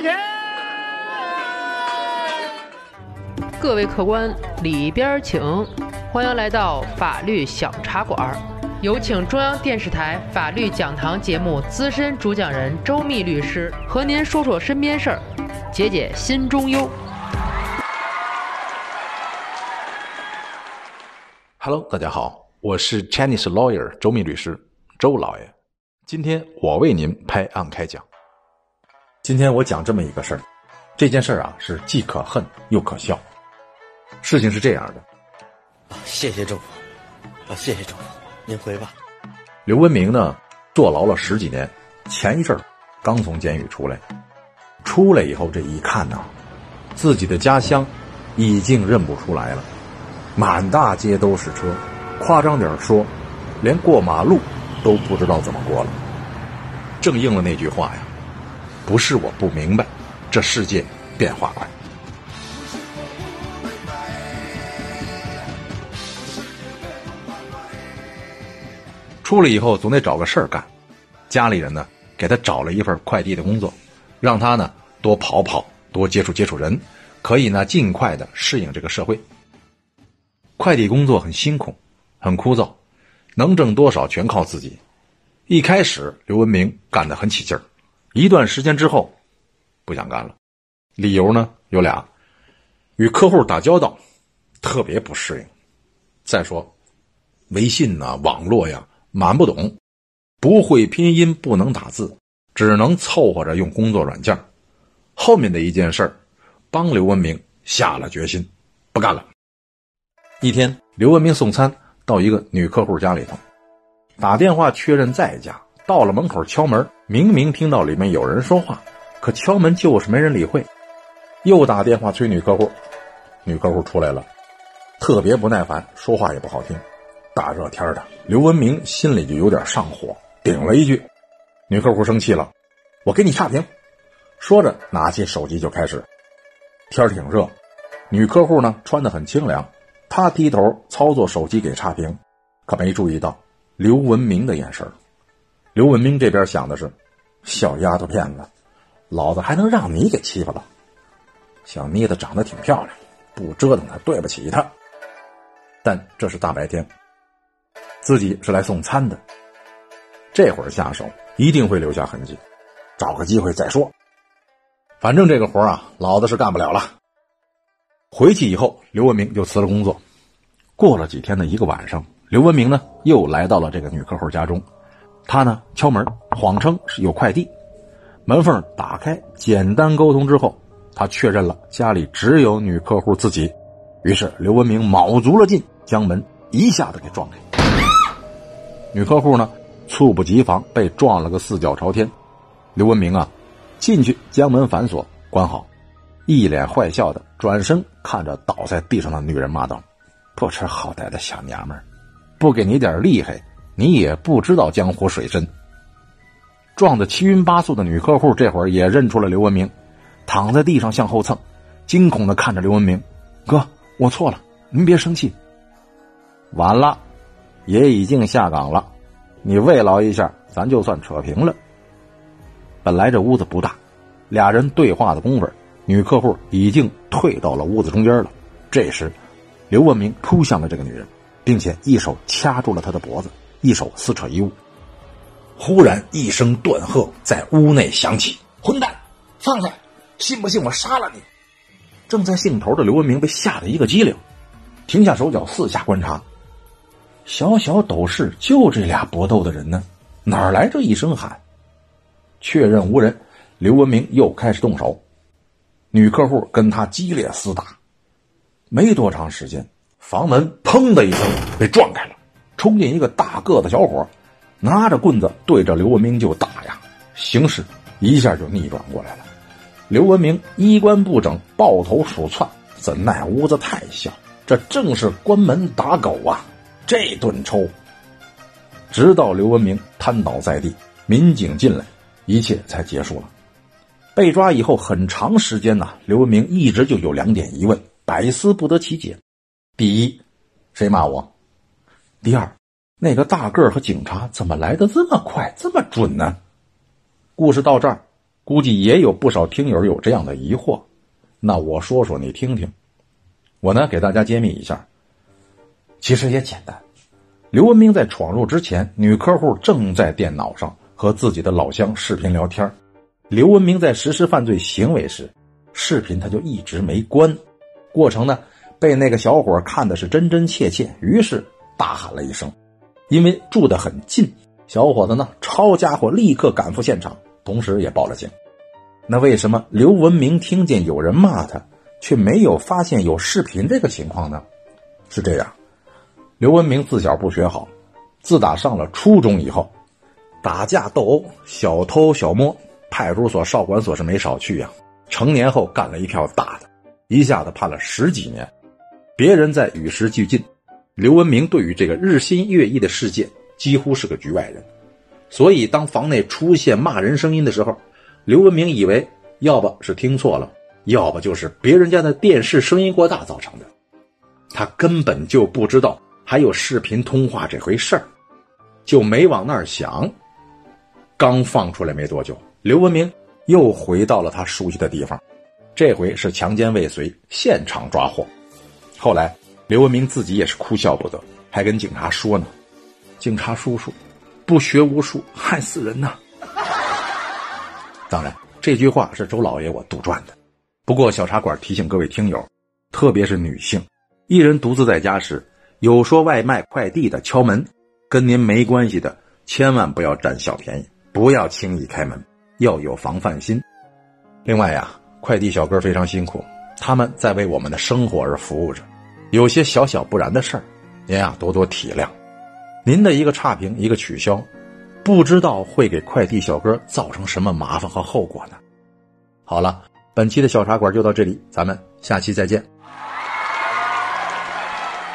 钱。各位客官，里边请，欢迎来到法律小茶馆。有请中央电视台法律讲堂节目资深主讲人周密律师和您说说身边事儿，解解心中忧。Hello，大家好，我是 Chinese lawyer 周密律师周老爷。今天我为您拍案开讲。今天我讲这么一个事儿，这件事儿啊是既可恨又可笑。事情是这样的，谢谢政府，啊，谢谢政府，您回吧。刘文明呢坐牢了十几年，前一阵儿刚从监狱出来，出来以后这一看呐，自己的家乡已经认不出来了，满大街都是车，夸张点儿说，连过马路都不知道怎么过了。正应了那句话呀，不是我不明白，这世界变化快。出来以后总得找个事儿干，家里人呢给他找了一份快递的工作，让他呢多跑跑，多接触接触人，可以呢尽快的适应这个社会。快递工作很辛苦，很枯燥，能挣多少全靠自己。一开始刘文明干得很起劲儿，一段时间之后不想干了，理由呢有俩：与客户打交道特别不适应，再说微信呐、网络呀。满不懂，不会拼音，不能打字，只能凑合着用工作软件。后面的一件事儿，帮刘文明下了决心，不干了。一天，刘文明送餐到一个女客户家里头，打电话确认在家，到了门口敲门，明明听到里面有人说话，可敲门就是没人理会。又打电话催女客户，女客户出来了，特别不耐烦，说话也不好听。大热天的，刘文明心里就有点上火，顶了一句：“女客户生气了，我给你差评。”说着，拿起手机就开始。天挺热，女客户呢穿得很清凉，她低头操作手机给差评，可没注意到刘文明的眼神。刘文明这边想的是：小丫头片子，老子还能让你给欺负了？小妮子长得挺漂亮，不折腾她对不起她。但这是大白天。自己是来送餐的，这会儿下手一定会留下痕迹，找个机会再说。反正这个活啊，老子是干不了了。回去以后，刘文明就辞了工作。过了几天的一个晚上，刘文明呢又来到了这个女客户家中，他呢敲门，谎称是有快递。门缝打开，简单沟通之后，他确认了家里只有女客户自己。于是刘文明卯足了劲，将门一下子给撞开。女客户呢，猝不及防被撞了个四脚朝天。刘文明啊，进去将门反锁，关好，一脸坏笑的转身看着倒在地上的女人，骂道：“不知好歹的小娘们，不给你点厉害，你也不知道江湖水深。”撞得七晕八素的女客户这会儿也认出了刘文明，躺在地上向后蹭，惊恐的看着刘文明：“哥，我错了，您别生气。”晚了。也已经下岗了，你慰劳一下，咱就算扯平了。本来这屋子不大，俩人对话的功夫，女客户已经退到了屋子中间了。这时，刘文明扑向了这个女人，并且一手掐住了她的脖子，一手撕扯衣物。忽然一声断喝在屋内响起：“混蛋，放开！信不信我杀了你？”正在兴头的刘文明被吓得一个激灵，停下手脚，四下观察。小小斗室就这俩搏斗的人呢，哪来这一声喊？确认无人，刘文明又开始动手。女客户跟他激烈厮打，没多长时间，房门砰的一声被撞开了，冲进一个大个子小伙，拿着棍子对着刘文明就打呀，形势一下就逆转过来了。刘文明衣冠不整，抱头鼠窜，怎奈屋子太小，这正是关门打狗啊！这顿抽，直到刘文明瘫倒在地，民警进来，一切才结束了。被抓以后很长时间呐，刘文明一直就有两点疑问，百思不得其解。第一，谁骂我？第二，那个大个儿和警察怎么来的这么快，这么准呢？故事到这儿估计也有不少听友有这样的疑惑，那我说说你听听。我呢，给大家揭秘一下。其实也简单，刘文明在闯入之前，女客户正在电脑上和自己的老乡视频聊天。刘文明在实施犯罪行为时，视频他就一直没关。过程呢，被那个小伙看的是真真切切，于是大喊了一声。因为住得很近，小伙子呢，抄家伙立刻赶赴现场，同时也报了警。那为什么刘文明听见有人骂他？却没有发现有视频这个情况呢？是这样，刘文明自小不学好，自打上了初中以后，打架斗殴、小偷小摸，派出所、少管所是没少去呀。成年后干了一票大的，一下子判了十几年。别人在与时俱进，刘文明对于这个日新月异的世界几乎是个局外人。所以，当房内出现骂人声音的时候，刘文明以为要不是听错了。要不就是别人家的电视声音过大造成的，他根本就不知道还有视频通话这回事儿，就没往那儿想。刚放出来没多久，刘文明又回到了他熟悉的地方，这回是强奸未遂，现场抓获。后来刘文明自己也是哭笑不得，还跟警察说呢：“警察叔叔，不学无术，害死人呐！” 当然，这句话是周老爷我杜撰的。不过，小茶馆提醒各位听友，特别是女性，一人独自在家时，有说外卖快递的敲门，跟您没关系的，千万不要占小便宜，不要轻易开门，要有防范心。另外呀，快递小哥非常辛苦，他们在为我们的生活而服务着，有些小小不然的事儿，您呀多多体谅。您的一个差评，一个取消，不知道会给快递小哥造成什么麻烦和后果呢？好了。本期的小茶馆就到这里，咱们下期再见。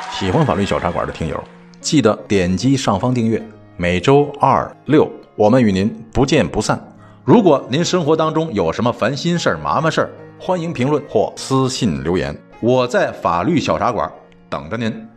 喜欢法律小茶馆的听友，记得点击上方订阅。每周二六，我们与您不见不散。如果您生活当中有什么烦心事儿、麻烦事儿，欢迎评论或私信留言，我在法律小茶馆等着您。